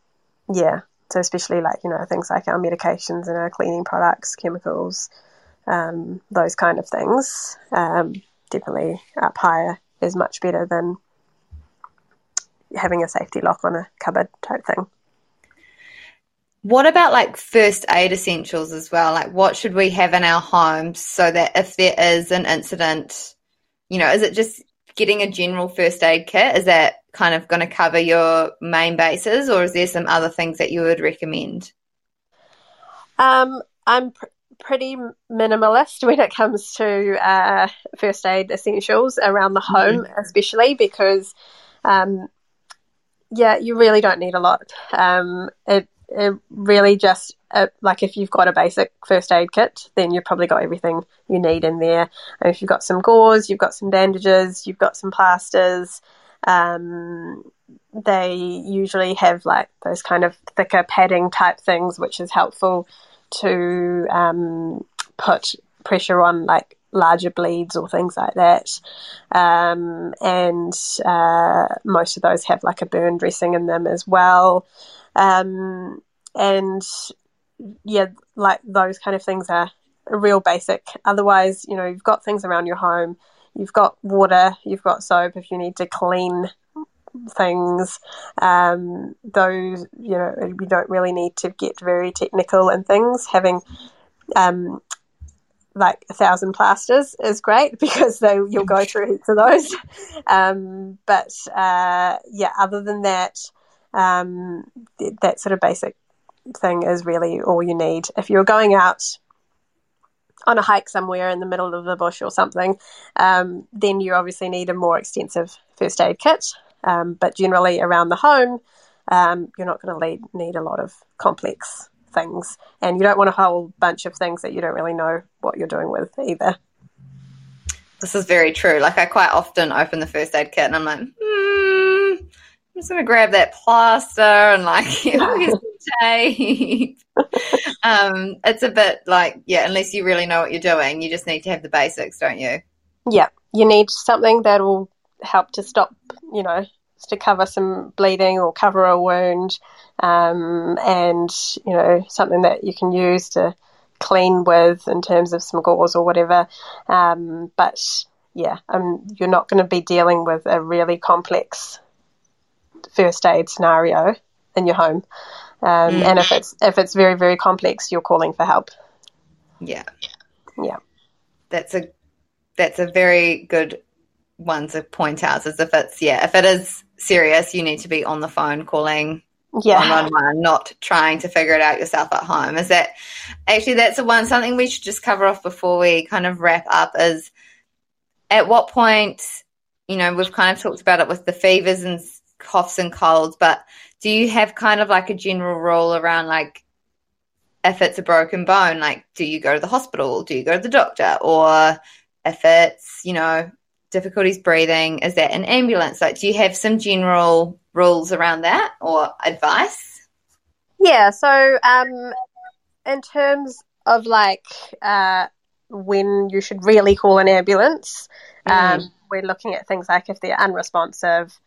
yeah, so especially like you know things like our medications and our cleaning products, chemicals, um, those kind of things. Um, definitely up higher is much better than having a safety lock on a cupboard type thing. What about like first aid essentials as well? Like, what should we have in our homes so that if there is an incident, you know, is it just getting a general first aid kit? Is that kind of going to cover your main bases, or is there some other things that you would recommend? Um, I'm pr- pretty minimalist when it comes to uh, first aid essentials around the home, mm-hmm. especially because, um, yeah, you really don't need a lot. Um, it it really just uh, like if you've got a basic first aid kit, then you've probably got everything you need in there. And if you've got some gauze, you've got some bandages, you've got some plasters. Um, they usually have like those kind of thicker padding type things, which is helpful to um, put pressure on like larger bleeds or things like that. Um, and uh, most of those have like a burn dressing in them as well. Um, and yeah, like those kind of things are real basic. Otherwise, you know, you've got things around your home, you've got water, you've got soap if you need to clean things. Um, those, you know, you don't really need to get very technical and things. Having um, like a thousand plasters is great because they, you'll go through heaps of those. Um, but uh, yeah, other than that, um, that sort of basic thing is really all you need. If you're going out on a hike somewhere in the middle of the bush or something, um, then you obviously need a more extensive first aid kit. Um, but generally, around the home, um, you're not going to need a lot of complex things. And you don't want a whole bunch of things that you don't really know what you're doing with either. This is very true. Like, I quite often open the first aid kit and I'm like, hmm, I'm just gonna grab that plaster and like here's tape. um, it's a bit like yeah, unless you really know what you're doing, you just need to have the basics, don't you? Yeah, you need something that will help to stop, you know, to cover some bleeding or cover a wound, um, and you know something that you can use to clean with in terms of some gauze or whatever. Um, but yeah, um, you're not going to be dealing with a really complex first aid scenario in your home. Um, mm. And if it's if it's very very complex, you're calling for help. Yeah, yeah. That's a that's a very good one to point out. As if it's yeah, if it is serious, you need to be on the phone calling yeah. one not trying to figure it out yourself at home. Is that actually that's the one something we should just cover off before we kind of wrap up is at what point, you know, we've kind of talked about it with the fevers and coughs and colds, but do you have kind of like a general rule around like if it's a broken bone, like do you go to the hospital? Do you go to the doctor? Or if it's, you know, difficulties breathing, is that an ambulance? Like do you have some general rules around that or advice? Yeah, so um in terms of like uh when you should really call an ambulance, mm. um, we're looking at things like if they're unresponsive,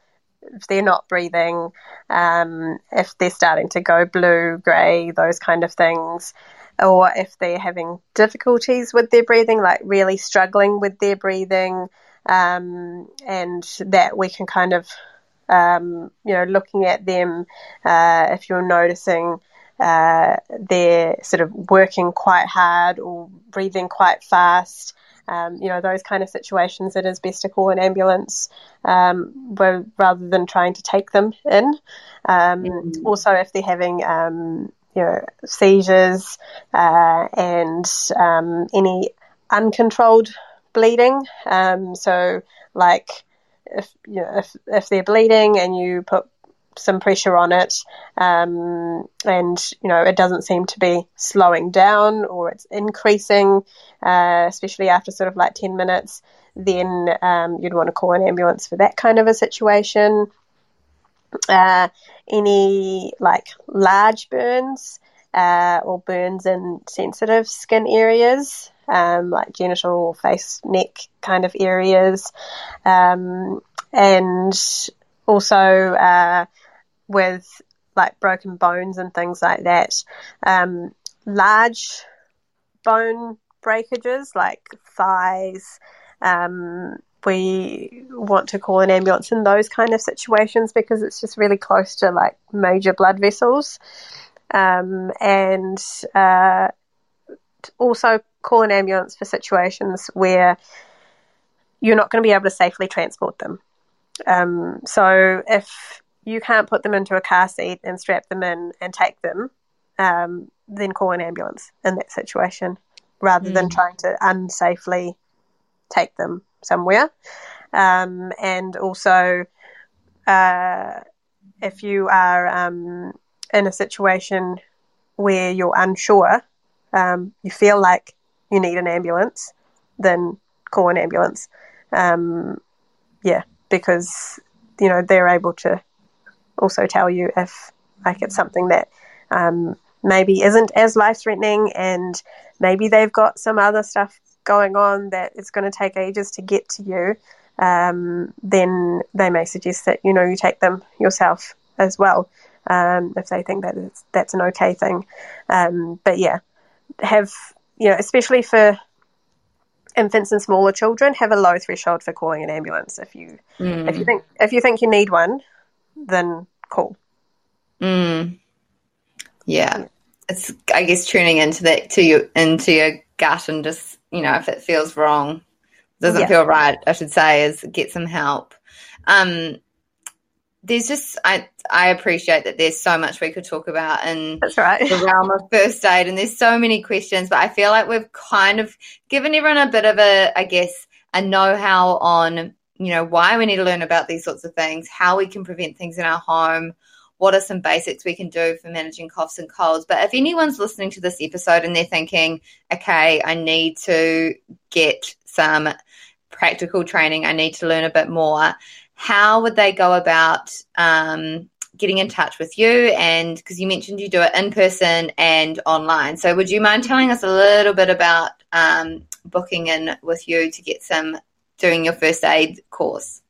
if they're not breathing, um, if they're starting to go blue, grey, those kind of things, or if they're having difficulties with their breathing, like really struggling with their breathing, um, and that we can kind of, um, you know, looking at them, uh, if you're noticing uh, they're sort of working quite hard or breathing quite fast. Um, you know, those kind of situations, it is best to call an ambulance um, rather than trying to take them in. Um, mm-hmm. Also, if they're having, um, you know, seizures uh, and um, any uncontrolled bleeding, um, so like if you know if if they're bleeding and you put some pressure on it, um, and you know it doesn't seem to be slowing down or it's increasing, uh, especially after sort of like ten minutes. Then um, you'd want to call an ambulance for that kind of a situation. Uh, any like large burns uh, or burns in sensitive skin areas, um, like genital, face, neck kind of areas, um, and also uh, with like broken bones and things like that. Um, large bone breakages like thighs. Um, we want to call an ambulance in those kind of situations because it's just really close to like major blood vessels. Um, and uh, also call an ambulance for situations where you're not going to be able to safely transport them. Um, so if you can't put them into a car seat and strap them in and take them, um, then call an ambulance in that situation rather mm. than trying to unsafely take them somewhere. Um, and also, uh, if you are um, in a situation where you're unsure, um, you feel like you need an ambulance, then call an ambulance. Um, yeah, because you know they're able to also tell you if like it's something that um, maybe isn't as life threatening and maybe they've got some other stuff going on that it's going to take ages to get to you, um, then they may suggest that you know you take them yourself as well um, if they think that that's an okay thing. Um, but yeah, have you know especially for infants and smaller children have a low threshold for calling an ambulance if you mm. if you think if you think you need one then cool. Mm. Yeah. It's I guess tuning into that to you into your gut and just, you know, if it feels wrong, doesn't yeah. feel right, I should say, is get some help. Um there's just I I appreciate that there's so much we could talk about in That's right. the realm of first aid and there's so many questions, but I feel like we've kind of given everyone a bit of a I guess a know-how on you know, why we need to learn about these sorts of things, how we can prevent things in our home, what are some basics we can do for managing coughs and colds. But if anyone's listening to this episode and they're thinking, okay, I need to get some practical training, I need to learn a bit more, how would they go about um, getting in touch with you? And because you mentioned you do it in person and online. So would you mind telling us a little bit about um, booking in with you to get some doing your first aid course?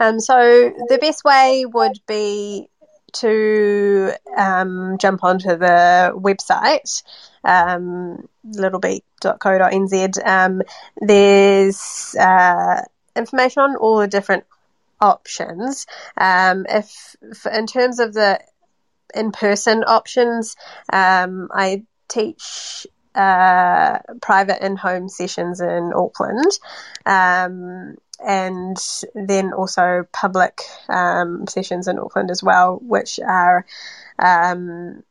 Um, so the best way would be to um, jump onto the website um, littlebeat.co.nz. Um, there's uh, information on all the different options. Um, if in terms of the in-person options, um, I teach uh, private in-home sessions in Auckland, um, and then also public um, sessions in Auckland as well, which are um,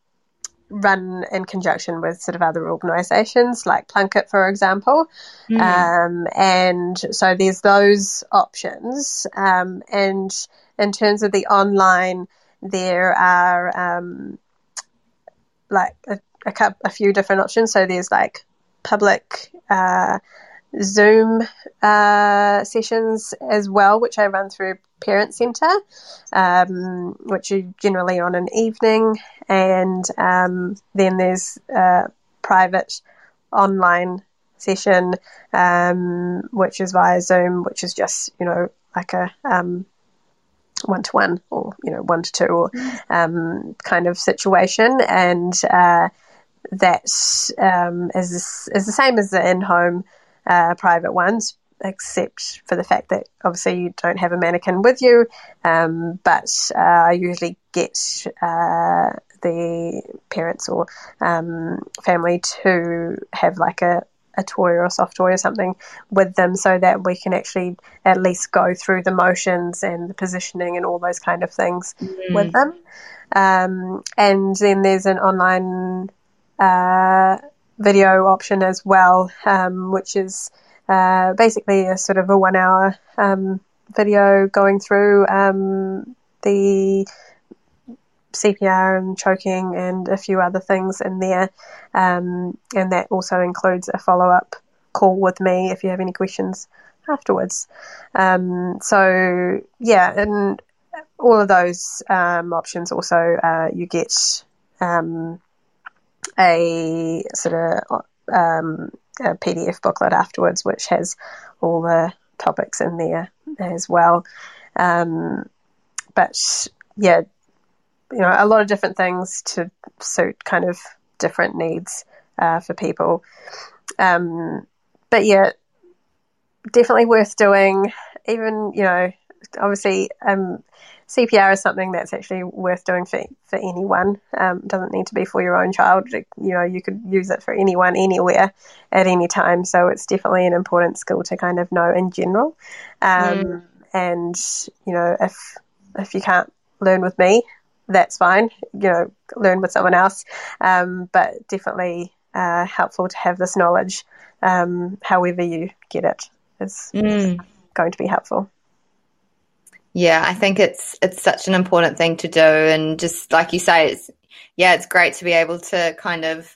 run in conjunction with sort of other organisations like Plunket, for example. Mm. and so there's those options. Um, and in terms of the online, there are um, like a a, couple, a few different options. So there's like public uh, Zoom uh, sessions as well, which I run through Parent Centre, um, which are generally on an evening, and um, then there's a private online session, um, which is via Zoom, which is just you know like a um, one to one or you know one to two or um, kind of situation, and uh, that um, is is the same as the in home uh, private ones. except for the fact that obviously you don't have a mannequin with you. Um, but uh, I usually get uh, the parents or um, family to have like a, a toy or a soft toy or something with them so that we can actually at least go through the motions and the positioning and all those kind of things mm. with them. Um, and then there's an online uh, video option as well, um, which is uh, basically a sort of a one hour um, video going through um, the CPR and choking and a few other things in there. Um, and that also includes a follow up call with me if you have any questions afterwards. Um, so, yeah, and all of those um, options also uh, you get a sort of um, a PDF booklet afterwards, which has all the topics in there as well. Um, but yeah, you know, a lot of different things to suit kind of different needs uh, for people. Um, but yeah, definitely worth doing. Even you know, obviously, um, CPR is something that's actually worth doing for for anyone. Um, doesn't need to be for your own child. You know, you could use it for anyone, anywhere, at any time. So it's definitely an important skill to kind of know in general. Um, mm. And you know, if if you can't learn with me, that's fine. You know, learn with someone else. Um, but definitely uh, helpful to have this knowledge. Um, however you get it is mm. going to be helpful. Yeah, I think it's it's such an important thing to do, and just like you say, it's yeah, it's great to be able to kind of,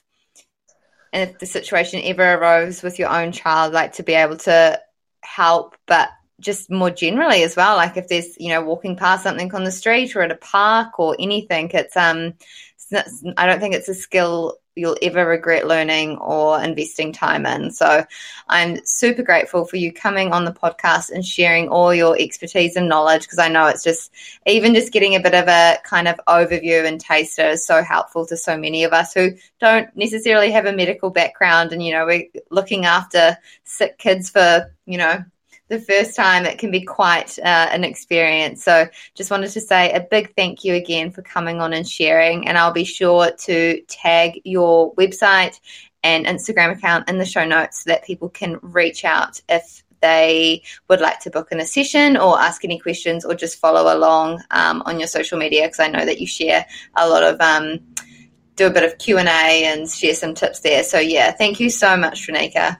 and if the situation ever arose with your own child, like to be able to help, but just more generally as well like if there's you know walking past something on the street or at a park or anything it's um it's not, i don't think it's a skill you'll ever regret learning or investing time in. So i'm super grateful for you coming on the podcast and sharing all your expertise and knowledge because i know it's just even just getting a bit of a kind of overview and taster is so helpful to so many of us who don't necessarily have a medical background and you know we're looking after sick kids for you know the first time, it can be quite uh, an experience. So, just wanted to say a big thank you again for coming on and sharing. And I'll be sure to tag your website and Instagram account in the show notes so that people can reach out if they would like to book in a session or ask any questions or just follow along um, on your social media because I know that you share a lot of um, do a bit of q&a and share some tips there so yeah thank you so much Shrenika.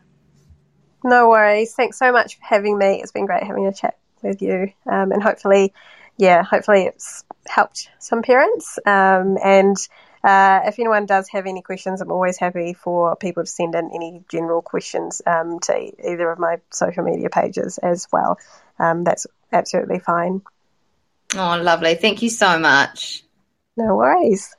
No worries. Thanks so much for having me. It's been great having a chat with you. Um, and hopefully, yeah, hopefully it's helped some parents. Um, and uh, if anyone does have any questions, I'm always happy for people to send in any general questions um, to either of my social media pages as well. Um, that's absolutely fine. Oh, lovely. Thank you so much. No worries.